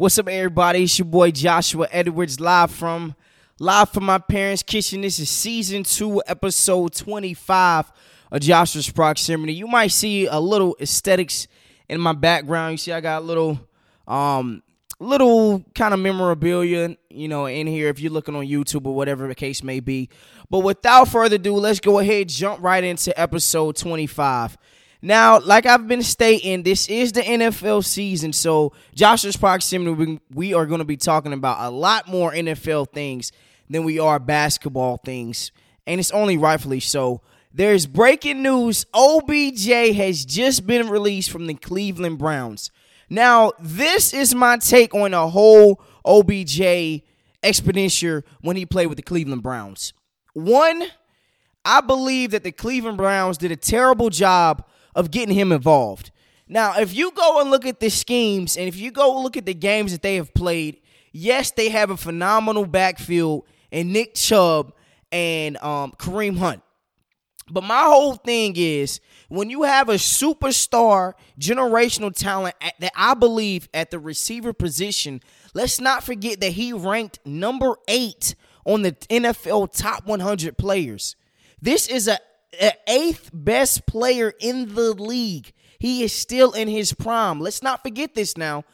What's up, everybody? It's your boy Joshua Edwards, live from live from my parents' kitchen. This is season two, episode twenty-five of Joshua's Proximity. You might see a little aesthetics in my background. You see, I got a little, um, little kind of memorabilia, you know, in here. If you're looking on YouTube or whatever the case may be. But without further ado, let's go ahead jump right into episode twenty-five. Now, like I've been stating, this is the NFL season, so Joshua's proximity, we are going to be talking about a lot more NFL things than we are basketball things, and it's only rightfully so. There's breaking news: OBJ has just been released from the Cleveland Browns. Now, this is my take on the whole OBJ expenditure when he played with the Cleveland Browns. One, I believe that the Cleveland Browns did a terrible job of getting him involved. Now, if you go and look at the schemes and if you go look at the games that they have played, yes, they have a phenomenal backfield and Nick Chubb and um, Kareem Hunt. But my whole thing is when you have a superstar generational talent at, that I believe at the receiver position, let's not forget that he ranked number eight on the NFL top 100 players. This is a eighth best player in the league. He is still in his prime. Let's not forget this now.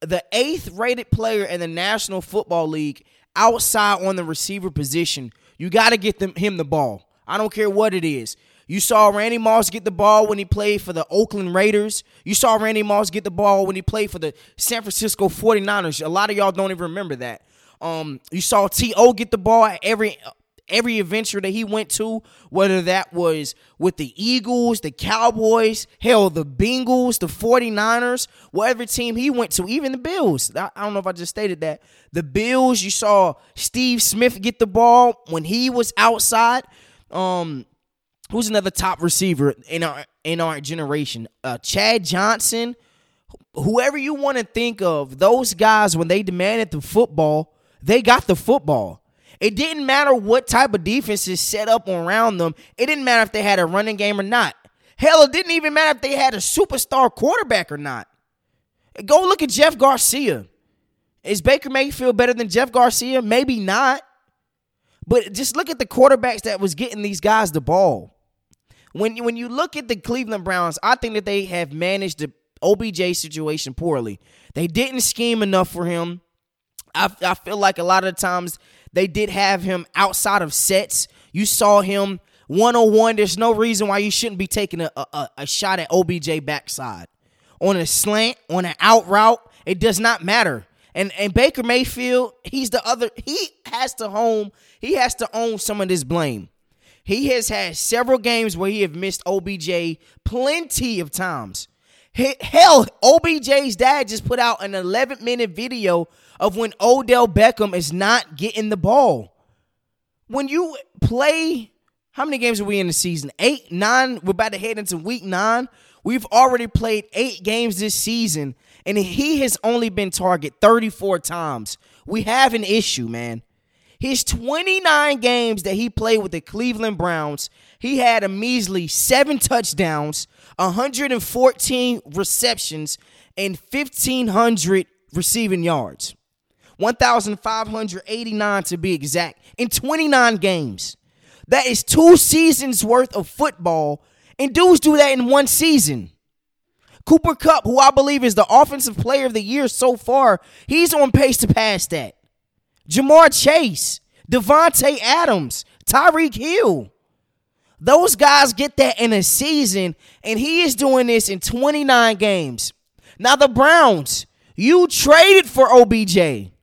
The eighth rated player in the National Football League outside on the receiver position. You got to get them, him the ball. I don't care what it is. You saw Randy Moss get the ball when he played for the Oakland Raiders. You saw Randy Moss get the ball when he played for the San Francisco 49ers. A lot of y'all don't even remember that. Um, you saw T.O. get the ball at every every adventure that he went to, whether that was with the Eagles, the Cowboys, hell, the Bengals, the 49ers, whatever team he went to, even the Bills. I don't know if I just stated that. The Bills, you saw Steve Smith get the ball when he was outside. Um, who's another top receiver in our in our generation? Uh, Chad Johnson. Whoever you want to think of, those guys when they demanded the football, they got the football. It didn't matter what type of defense is set up around them. It didn't matter if they had a running game or not. Hell, it didn't even matter if they had a superstar quarterback or not. Go look at Jeff Garcia. Is Baker Mayfield better than Jeff Garcia? Maybe not. But just look at the quarterbacks that was getting these guys the ball. When when you look at the Cleveland Browns, I think that they have managed the OBJ situation poorly. They didn't scheme enough for him. I, I feel like a lot of times they did have him outside of sets. You saw him one on one. There's no reason why you shouldn't be taking a, a, a shot at OBJ backside on a slant, on an out route. It does not matter. And and Baker Mayfield, he's the other. He has to home. He has to own some of this blame. He has had several games where he have missed OBJ plenty of times. Hell, OBJ's dad just put out an 11 minute video of when Odell Beckham is not getting the ball. When you play, how many games are we in the season? Eight, nine. We're about to head into week nine. We've already played eight games this season, and he has only been targeted 34 times. We have an issue, man. His 29 games that he played with the Cleveland Browns, he had a measly seven touchdowns, 114 receptions, and 1,500 receiving yards. 1,589 to be exact, in 29 games. That is two seasons worth of football, and dudes do that in one season. Cooper Kupp, who I believe is the offensive player of the year so far, he's on pace to pass that. Ja'Marr Chase, Davante Adams, Tyreek Hill. Those guys get that in a season, and he is doing this in 29 games. Now, the Browns, you traded for OBJ.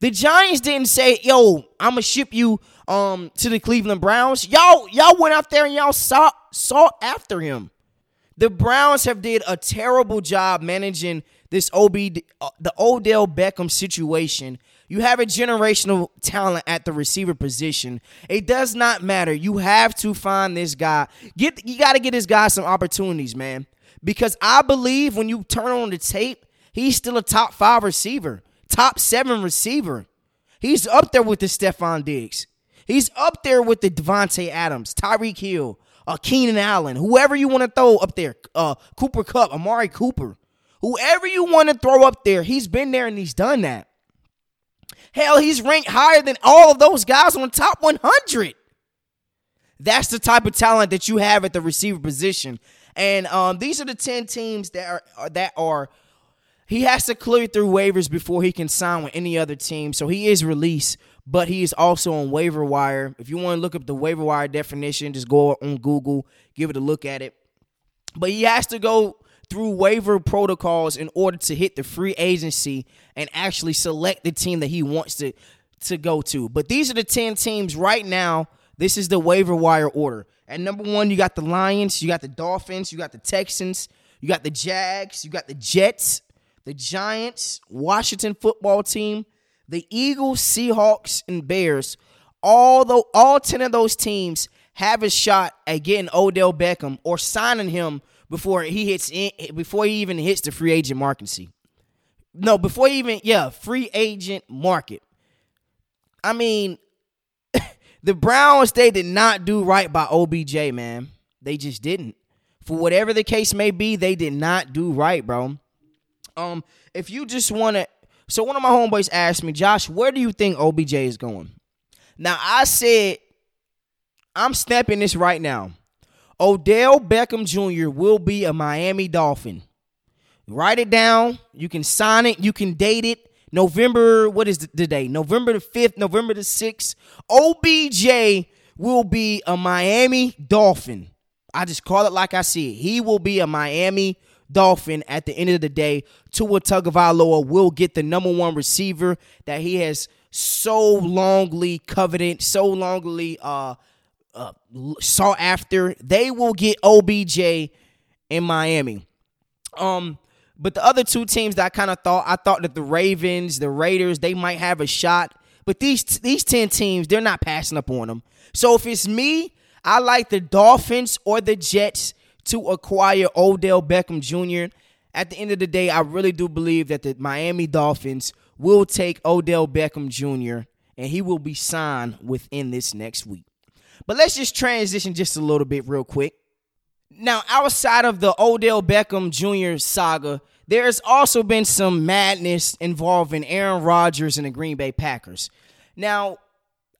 The Giants didn't say, "Yo, I'm gonna ship you um to the Cleveland Browns." Y'all, y'all went out there and y'all sought sought after him. The Browns have did a terrible job managing this OB uh, the Odell Beckham situation. You have a generational talent at the receiver position. It does not matter. You have to find this guy. Get you got to get this guy some opportunities, man. Because I believe when you turn on the tape, he's still a top five receiver top seven receiver. He's up there with the Stefon Diggs. He's up there with the Davante Adams, Tyreek Hill, uh, Keenan Allen, whoever you want to throw up there, uh, Cooper Kupp, Amari Cooper, Whoever you want to throw up there, he's been there and he's done that. Hell, he's ranked higher than all of those guys on top 100. That's the type of talent that you have at the receiver position. And um, these are the 10 teams that are that are he has to clear through waivers before he can sign with any other team. So he is released, but he is also on waiver wire. If you want to look up the waiver wire definition, just go on Google, give it a look at it. But he has to go through waiver protocols in order to hit the free agency and actually select the team that he wants to to go to. But these are the 10 teams right now. This is the waiver wire order. At number 1, you got the Lions, you got the Dolphins, you got the Texans, you got the Jags, you got the Jets, the Giants, Washington football team, the Eagles, Seahawks, and Bears—all Although all 10 of those teams have a shot at getting Odell Beckham or signing him before he hits in, before he even hits the free agent market. No, before even yeah, free agent market. I mean, the Browns they did not do right by OBJ, man. They just didn't. For whatever the case may be, they did not do right, bro. Um, if you just want to, so one of my homeboys asked me, Josh, where do you think OBJ is going? Now I said, I'm snapping this right now. Odell Beckham Jr. will be a Miami Dolphin. Write it down. You can sign it. You can date it. November, what is the day? November the 5th, November the 6th. OBJ will be a Miami Dolphin. I just call it like I see it. He will be a Miami Dolphin at the end of the day. Tua Tagovailoa will get the number one receiver that he has so longly coveted, so longly uh, uh, sought after. They will get OBJ in Miami. Um, but the other two teams that I kind of thought, I thought that the Ravens, the Raiders, they might have a shot. But these these ten teams, they're not passing up on them. So if it's me, I like the Dolphins or the Jets to acquire Odell Beckham Jr. At the end of the day, I really do believe that the Miami Dolphins will take Odell Beckham Jr. and he will be signed within this next week. But let's just transition just a little bit real quick. Now, outside of the Odell Beckham Jr. saga, there's also been some madness involving Aaron Rodgers and the Green Bay Packers. Now,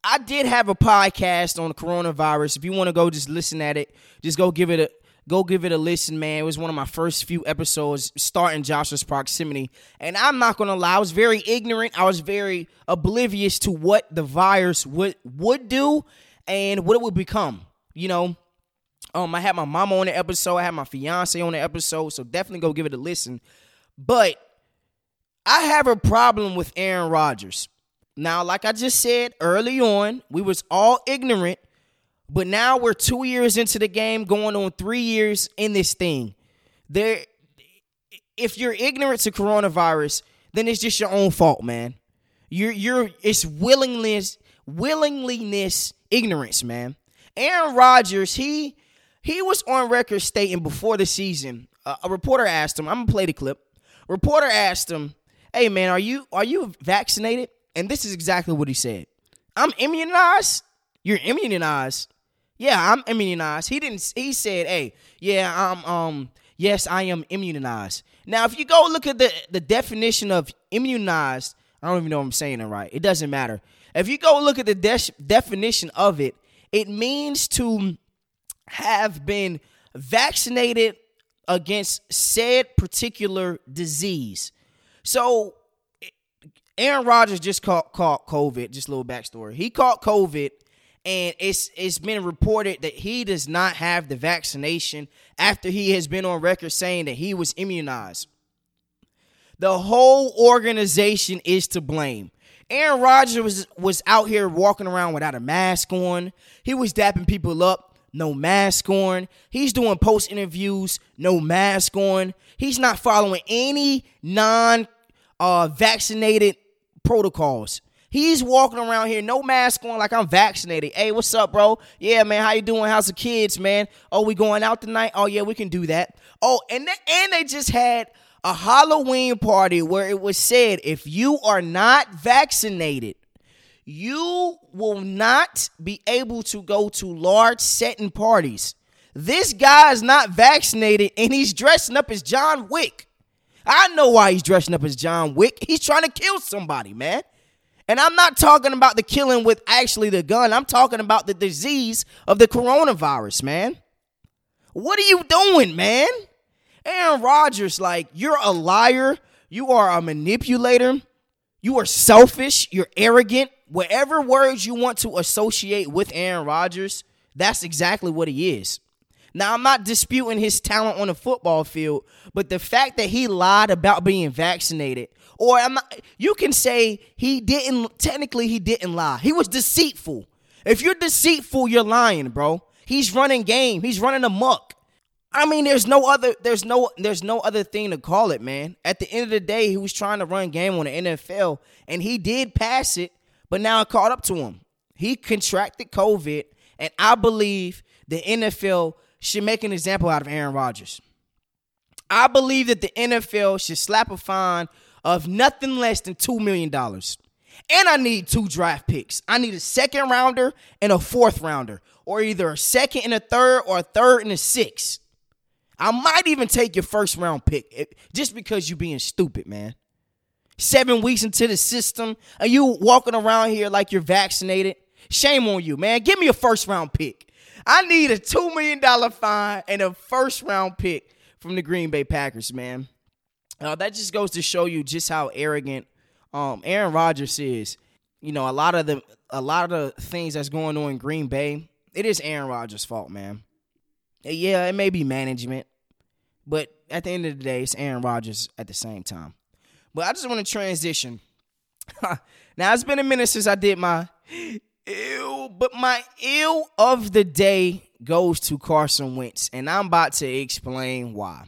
I did have a podcast on the coronavirus. If you want to go just listen at it, just go give it a go give it a listen, man. It was one of my first few episodes starting Joshua's proximity. And I'm not gonna lie, I was very ignorant. I was very oblivious to what the virus would would do and what it would become. You know, um, I had my mama on the episode, I had my fiance on the episode, so definitely go give it a listen. But I have a problem with Aaron Rodgers. Now, like I just said early on, we was all ignorant, but now we're two years into the game, going on three years in this thing. There, if you're ignorant to coronavirus, then it's just your own fault, man. You're you're it's willingness, willingness, ignorance, man. Aaron Rodgers, he he was on record stating before the season. Uh, a reporter asked him, "I'm gonna play the clip." Reporter asked him, "Hey man, are you are you vaccinated?" And this is exactly what he said. "I'm immunized." You're immunized. Yeah, I'm immunized. He didn't. He said, "Hey, yeah, I'm um." Yes, I am immunized. Now, if you go look at the, the definition of immunized, I don't even know if I'm saying it right. It doesn't matter. If you go look at the de- definition of it, it means to have been vaccinated against said particular disease. So Aaron Rodgers just caught, caught COVID. Just a little backstory. He caught COVID, and it's it's been reported that he does not have the vaccination after he has been on record saying that he was immunized. The whole organization is to blame. Aaron Rodgers was, was out here walking around without a mask on. He was dapping people up, no mask on. He's doing post interviews, no mask on. He's not following any non uh, vaccinated protocols. He's walking around here, no mask on, like I'm vaccinated. Hey, what's up, bro? Yeah, man, how you doing? How's the kids, man? Oh, we going out tonight? Oh, yeah, we can do that. Oh, and they, and they just had a Halloween party where it was said if you are not vaccinated, you will not be able to go to large setting parties. This guy is not vaccinated and he's dressing up as John Wick. I know why he's dressing up as John Wick. He's trying to kill somebody, man. And I'm not talking about the killing with actually the gun. I'm talking about the disease of the coronavirus, man. What are you doing, man? Aaron Rodgers, like, you're a liar. You are a manipulator. You are selfish. You're arrogant. Whatever words you want to associate with Aaron Rodgers, that's exactly what he is. Now, I'm not disputing his talent on the football field, but the fact that he lied about being vaccinated, or not, you can say he didn't, technically, he didn't lie. He was deceitful. If you're deceitful, you're lying, bro. He's running game, he's running amok. I mean, there's no other, there's no, there's no other thing to call it, man. At the end of the day, he was trying to run game on the NFL, and he did pass it, but now it caught up to him. He contracted COVID, and I believe the NFL should make an example out of Aaron Rodgers. I believe that the NFL should slap a fine of nothing less than $2 million. And I need two draft picks. I need a second rounder and a fourth rounder, or either a second and a third, or a third and a sixth. I might even take your first round pick eh, just because you're being stupid, man. Seven weeks into the system, and you walking around here like you're vaccinated. Shame on you, man. Give me a first round pick. I need a $2 million fine and a first round pick from the Green Bay Packers, man. Uh, that just goes to show you just how arrogant um, Aaron Rodgers is. You know, a lot of the a lot of the things that's going on in Green Bay, it is Aaron Rodgers' fault, man. Yeah, it may be management, but at the end of the day, it's Aaron Rodgers at the same time. But I just want to transition. now it's been a minute since I did my ew, but my ill of the day goes to Carson Wentz, and I'm about to explain why.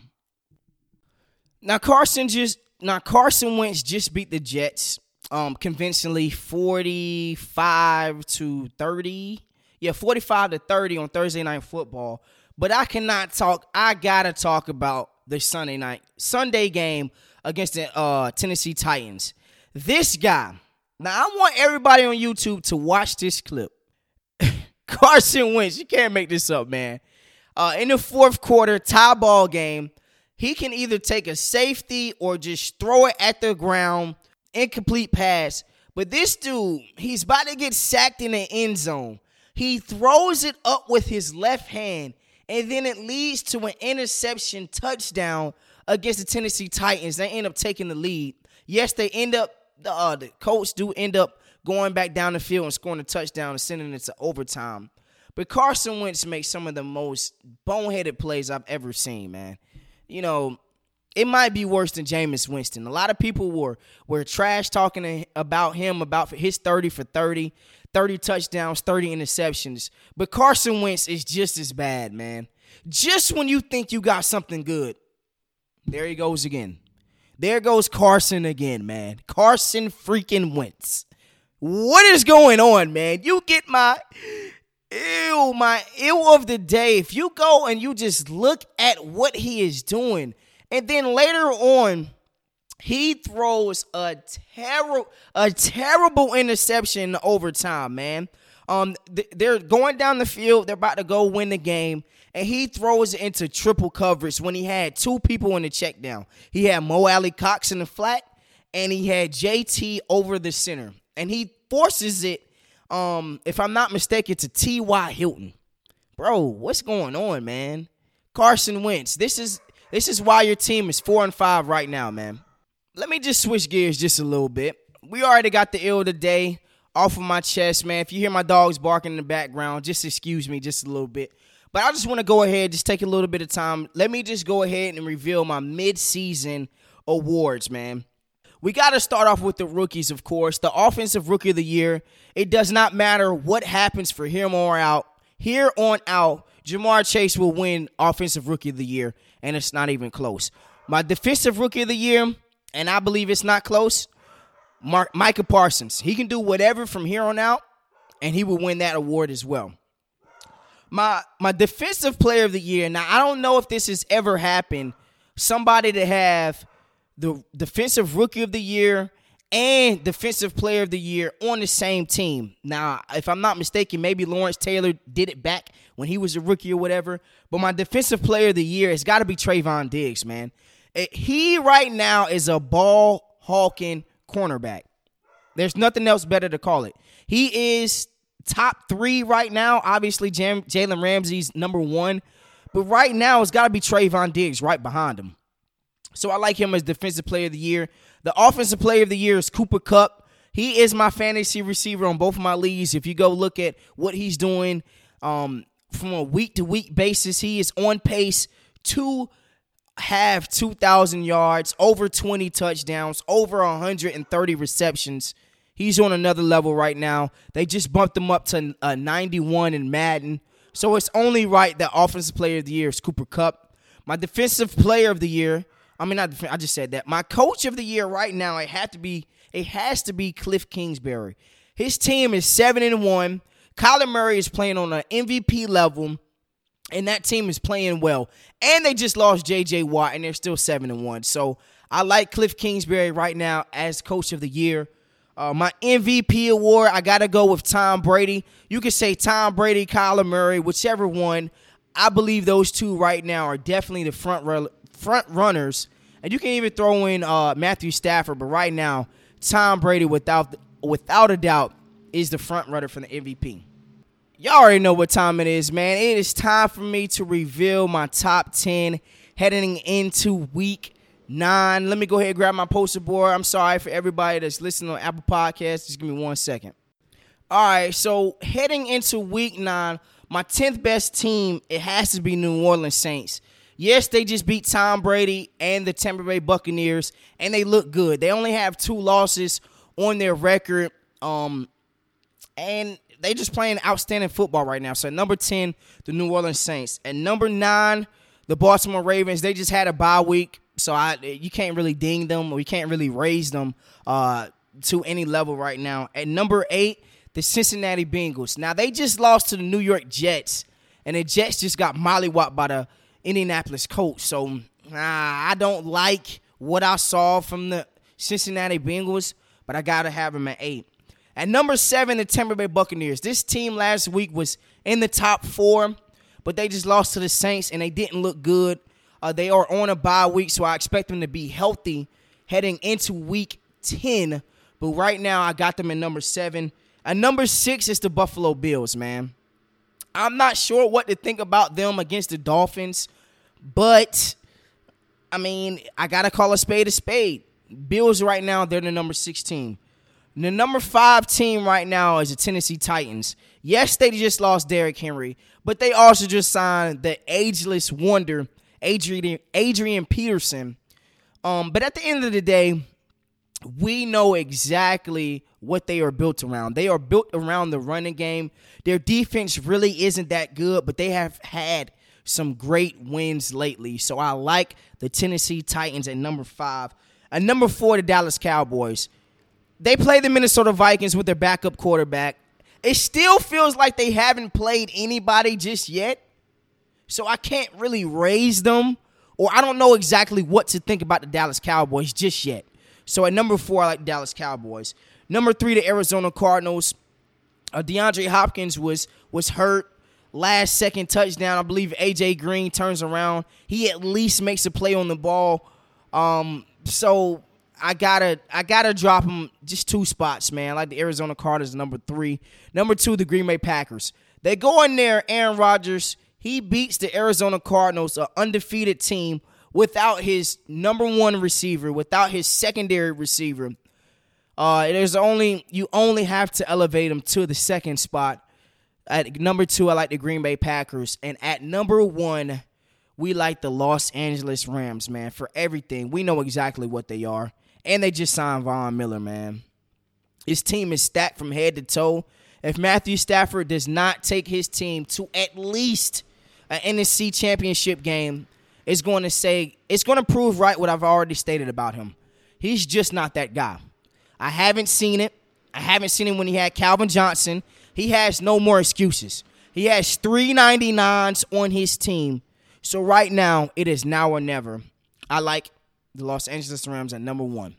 Now Carson just now Carson Wentz just beat the Jets um convincingly 45 to 30. Yeah, 45 to 30 on Thursday night football. But I cannot talk I got to talk about the Sunday night Sunday game against the uh, Tennessee Titans. This guy. Now I want everybody on YouTube to watch this clip. Carson Wentz, you can't make this up, man. Uh, in the fourth quarter, tie ball game, he can either take a safety or just throw it at the ground, incomplete pass. But this dude, he's about to get sacked in the end zone. He throws it up with his left hand, and then it leads to an interception touchdown against the Tennessee Titans. They end up taking the lead. Yes, they end up, uh, the Colts do end up going back down the field and scoring a touchdown and sending it to overtime. But Carson Wentz makes some of the most boneheaded plays I've ever seen, man. You know, it might be worse than Jameis Winston. A lot of people were were trash talking about him about his 30 for 30, 30 touchdowns, 30 interceptions. But Carson Wentz is just as bad, man. Just when you think you got something good, there he goes again. There goes Carson again, man. Carson freaking Wentz. What is going on, man? You get my ew, my ew of the day. If you go and you just look at what he is doing, and then later on, he throws a terrible, a terrible interception in overtime, man. Um, they're going down the field. They're about to go win the game, and he throws it into triple coverage when he had two people in the check down. He had Mo Alie-Cox in the flat, and he had JT over the center and he forces it. Um, if I'm not mistaken, to T.Y. Hilton. Bro, what's going on, man? Carson Wentz. This is this is why your team is four and five right now, man. Let me just switch gears just a little bit. We already got the ill today off of my chest, man. If you hear my dogs barking in the background, just excuse me just a little bit. But I just want to go ahead, just take a little bit of time. Let me just go ahead and reveal my mid-season awards, man. We got to start off with the rookies, of course. The offensive rookie of the year. It does not matter what happens for him or out. Here on out, Ja'Marr Chase will win offensive rookie of the year, and it's not even close. My defensive rookie of the year, and I believe it's not close. Mark, Micah Parsons. He can do whatever from here on out, and he will win that award as well. My my defensive player of the year. Now I don't know if this has ever happened. Somebody to have the defensive rookie of the year and defensive player of the year on the same team. Now, if I'm not mistaken, maybe Lawrence Taylor did it back when he was a rookie or whatever. But my defensive player of the year has got to be Trevon Diggs, man. It, he right now is a ball hawking cornerback. There's nothing else better to call it. He is top three right now. Obviously, Jam- Jalen Ramsey's number one. But right now, it's got to be Trevon Diggs right behind him. So I like him as Defensive Player of the Year. The Offensive Player of the Year is Cooper Kupp. He is my fantasy receiver on both of my leagues. If you go look at what he's doing um, from a week to week basis, he is on pace to have 2,000 yards, over 20 touchdowns, over 130 receptions. He's on another level right now. They just bumped him up to a 91 in Madden. So it's only right that offensive player of the year is Cooper Kupp. My defensive player of the year, I mean, not I just said that. My coach of the year right now, it had to be, it has to be Cliff Kingsbury. His team is seven and one. Kyler Murray is playing on an MVP level, and that team is playing well. And they just lost J.J. Watt, and they're still seven and one. So I like Cliff Kingsbury right now as coach of the year. Uh, my MVP award, I got to go with Tom Brady. You can say Tom Brady, Kyler Murray, whichever one. I believe those two right now are definitely the front front runners. And you can even throw in uh, Matthew Stafford, but right now, Tom Brady, without without a doubt, is the front runner for the MVP. Y'all already know what time it is, man. It is time for me to reveal my top 10 heading into week nine. Let me go ahead and grab my poster board. I'm sorry for everybody that's listening on Apple Podcasts. Just give me one second. All right, so heading into week nine, my 10th best team, it has to be New Orleans Saints. Yes, they just beat Tom Brady and the Tampa Bay Buccaneers, and they look good. They only have two losses on their record. Um, and they just playing outstanding football right now. So number 10, the New Orleans Saints. At number nine, the Baltimore Ravens. They just had a bye week so I you can't really ding them or you can't really raise them uh, to any level right now. At number eight, the Cincinnati Bengals. Now they just lost to the New York Jets, and the Jets just got mollywopped by the Indianapolis Colts. So I don't like what I saw from the Cincinnati Bengals, but I gotta have them at eight. At number seven, the Tampa Bay Buccaneers. This team last week was in the top four, but they just lost to the Saints and they didn't look good. Uh, they are on a bye week, so I expect them to be healthy heading into week 10. But right now, I got them at number seven. At number six is the Buffalo Bills, man. I'm not sure what to think about them against the Dolphins, but I mean, I got to call a spade a spade. Bills right now, they're the number 16. The number five team right now is the Tennessee Titans. Yes, they just lost Derrick Henry, but they also just signed the ageless wonder Adrian Adrian Peterson. Um, but at the end of the day, we know exactly what they are built around. They are built around the running game. Their defense really isn't that good, but they have had some great wins lately. So I like the Tennessee Titans at number five. At number four, the Dallas Cowboys. They play the Minnesota Vikings with their backup quarterback. It still feels like they haven't played anybody just yet. So I can't really raise them, or I don't know exactly what to think about the Dallas Cowboys just yet. So at number four, I like Dallas Cowboys. Number three, the Arizona Cardinals. Uh, DeAndre Hopkins was was hurt. Last second touchdown, I believe AJ Green turns around. He at least makes a play on the ball. Um, so I gotta I gotta drop him just two spots, man. Like the Arizona Cardinals, number three. Number two, the Green Bay Packers. They go in there, Aaron Rodgers he beats the Arizona Cardinals, an undefeated team, without his number one receiver, without his secondary receiver. Uh, there's only you only have to elevate him to the second spot. At number two, I like the Green Bay Packers, and at number one, we like the Los Angeles Rams, man. For everything, we know exactly what they are, and they just signed Von Miller, man. His team is stacked from head to toe. If Matthew Stafford does not take his team to at least an NFC championship game is going to say, it's going to prove right what I've already stated about him. He's just not that guy. I haven't seen it. I haven't seen him when he had Calvin Johnson. He has no more excuses. He has 399s on his team. So right now, it is now or never. I like the Los Angeles Rams at number one.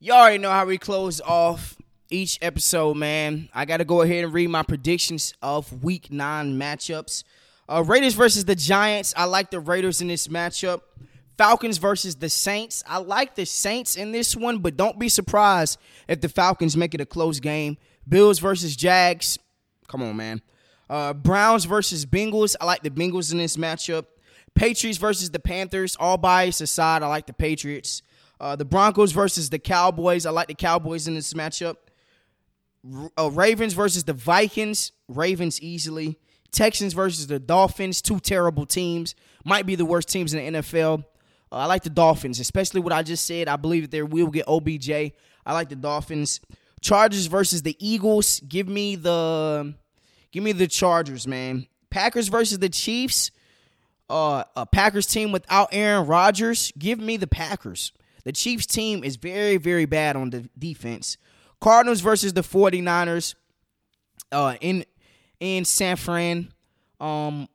You already know how we close off each episode, man. I got to go ahead and read my predictions of week nine matchups. Uh, Raiders versus the Giants. I like the Raiders in this matchup. Falcons versus the Saints. I like the Saints in this one, but don't be surprised if the Falcons make it a close game. Bills versus Jags. Come on, man. Uh, Browns versus Bengals. I like the Bengals in this matchup. Patriots versus the Panthers. All bias aside, I like the Patriots. Uh, the Broncos versus the Cowboys. I like the Cowboys in this matchup. Uh, Ravens versus the Vikings. Ravens easily. Texans versus the Dolphins. Two terrible teams. Might be the worst teams in the NFL. Uh, I like the Dolphins, especially what I just said. I believe that they will get OBJ. I like the Dolphins. Chargers versus the Eagles. Give me the give me the Chargers, man. Packers versus the Chiefs. Uh, a Packers team without Aaron Rodgers. Give me the Packers. The Chiefs team is very, very bad on the defense. Cardinals versus the 49ers. Uh, in in San Fran. Um,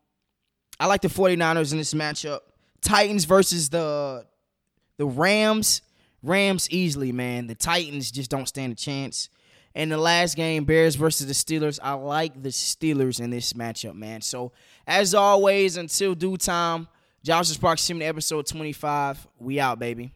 I like the 49ers in this matchup. Titans versus the the Rams. Rams easily, man. The Titans just don't stand a chance. And the last game, Bears versus the Steelers. I like the Steelers in this matchup, man. So, as always, until due time, Josh's Proximity episode 25. We out, baby.